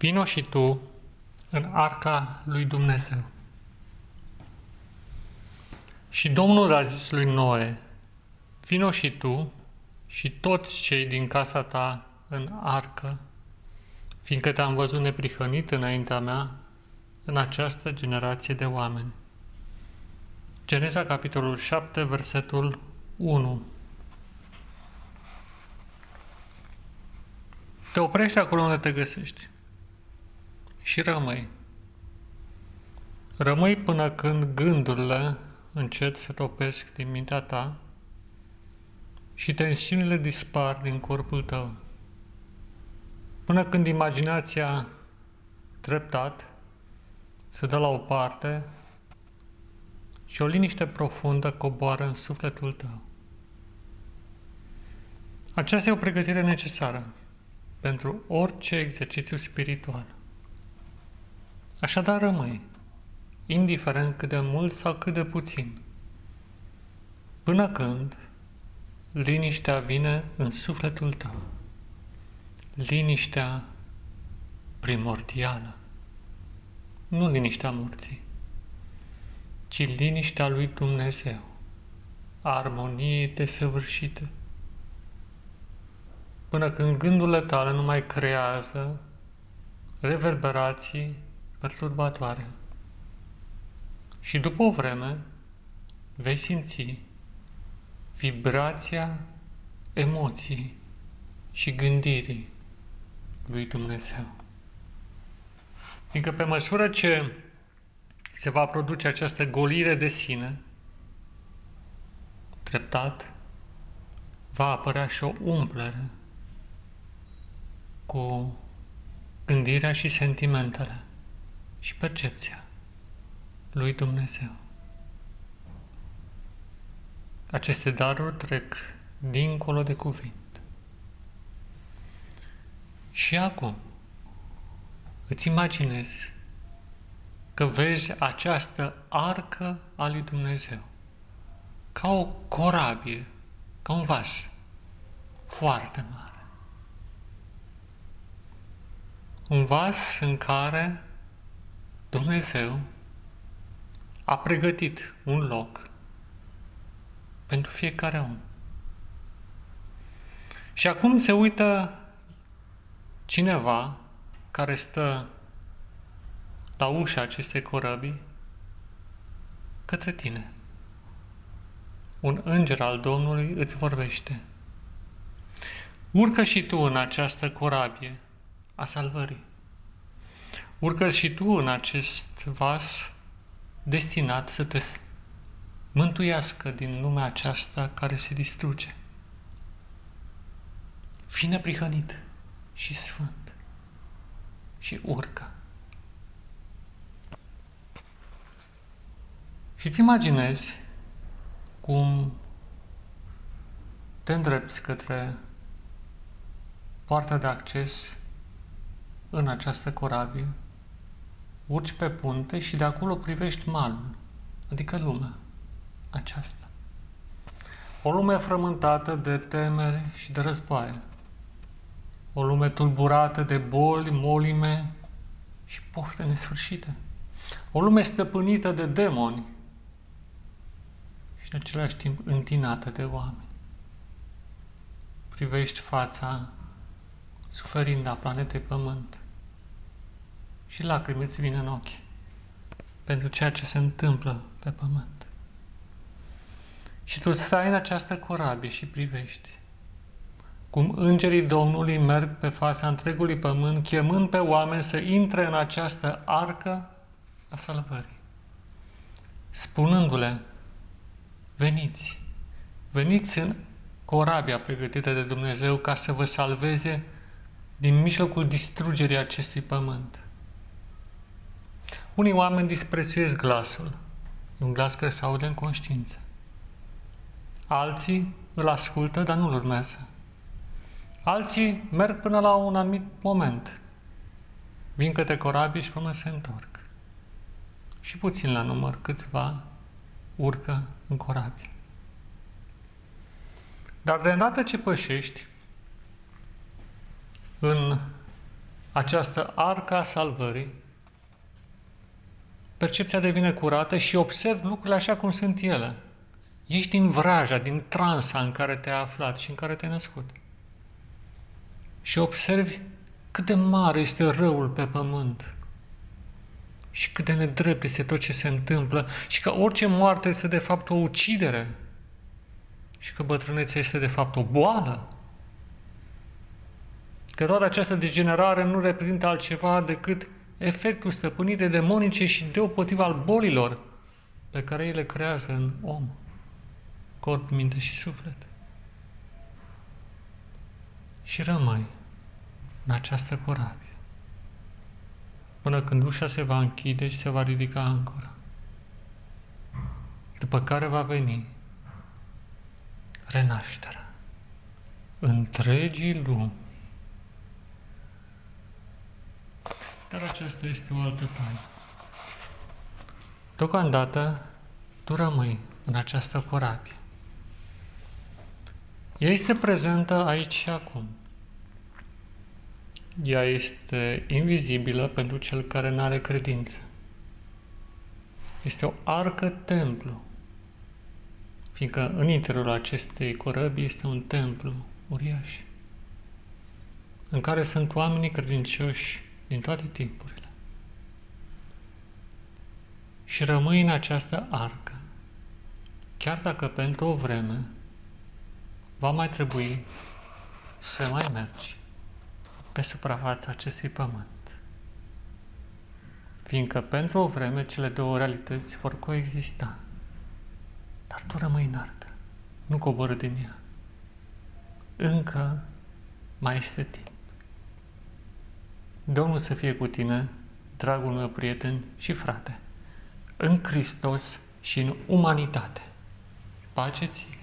Vino și tu în arca lui Dumnezeu. Și Domnul a zis lui Noe, vino și tu și toți cei din casa ta în arcă, fiindcă te-am văzut neprihănit înaintea mea în această generație de oameni. Geneza, capitolul 7, versetul 1. Te oprești acolo unde te găsești și rămâi. Rămâi până când gândurile încet se topesc din mintea ta și tensiunile dispar din corpul tău. Până când imaginația treptat se dă la o parte și o liniște profundă coboară în sufletul tău. Aceasta e o pregătire necesară pentru orice exercițiu spiritual. Așadar rămâi, indiferent cât de mult sau cât de puțin, până când liniștea vine în sufletul tău. Liniștea primordială. Nu liniștea morții, ci liniștea lui Dumnezeu, armoniei desăvârșite. Până când gândurile tale nu mai creează reverberații perturbatoare. Și după o vreme vei simți vibrația emoției și gândirii lui Dumnezeu. Adică pe măsură ce se va produce această golire de sine, treptat, va apărea și o umplere cu gândirea și sentimentele și percepția lui Dumnezeu. Aceste daruri trec dincolo de cuvânt. Și acum îți imaginezi că vezi această arcă a lui Dumnezeu ca o corabie, ca un vas foarte mare. Un vas în care Dumnezeu a pregătit un loc pentru fiecare om. Și acum se uită cineva care stă la ușa acestei corăbii către tine. Un înger al Domnului îți vorbește. Urcă și tu în această corabie a salvării. Urcă și tu în acest vas destinat să te mântuiască din lumea aceasta care se distruge. Fii neprihănit și sfânt și urcă. Și îți imaginezi cum te îndrepți către poarta de acces în această corabie urci pe punte și de acolo privești malul, adică lumea aceasta. O lume frământată de temere și de războaie. O lume tulburată de boli, molime și pofte nesfârșite. O lume stăpânită de demoni și în același timp întinată de oameni. Privești fața suferind a planetei Pământ și lacrimi îți vin în ochi pentru ceea ce se întâmplă pe pământ. Și tu stai în această corabie și privești cum îngerii Domnului merg pe fața întregului pământ, chemând pe oameni să intre în această arcă a salvării, spunându-le, veniți, veniți în corabia pregătită de Dumnezeu ca să vă salveze din mijlocul distrugerii acestui pământ. Unii oameni disprețuiesc glasul. E un glas care se aude în conștiință. Alții îl ascultă, dar nu-l urmează. Alții merg până la un anumit moment. Vin către corabii și până se întorc. Și puțin la număr, câțiva urcă în corabie. Dar de îndată ce pășești în această arca a salvării, percepția devine curată și observi lucrurile așa cum sunt ele. Ești din vraja, din transa în care te-ai aflat și în care te-ai născut. Și observi cât de mare este răul pe pământ și cât de nedrept este tot ce se întâmplă și că orice moarte este de fapt o ucidere și că bătrânețea este de fapt o boală. Că toată această degenerare nu reprezintă altceva decât efectul stăpânit de demonice și deopotriva al bolilor pe care ei le creează în om, corp, minte și suflet. Și rămâi în această corabie până când ușa se va închide și se va ridica ancora. După care va veni renașterea întregii lumi. Dar aceasta este o altă taină. Deocamdată, tu rămâi în această corabie. Ea este prezentă aici și acum. Ea este invizibilă pentru cel care nu are credință. Este o arcă templu, fiindcă în interiorul acestei corăbii este un templu uriaș, în care sunt oamenii credincioși din toate timpurile. Și rămâi în această arcă, chiar dacă pentru o vreme va mai trebui să mai mergi pe suprafața acestui pământ. Fiindcă pentru o vreme cele două realități vor coexista. Dar tu rămâi în arcă, nu coboră din ea. Încă mai este timp. Domnul să fie cu tine, dragul meu prieten și frate, în Hristos și în umanitate. Pace ție!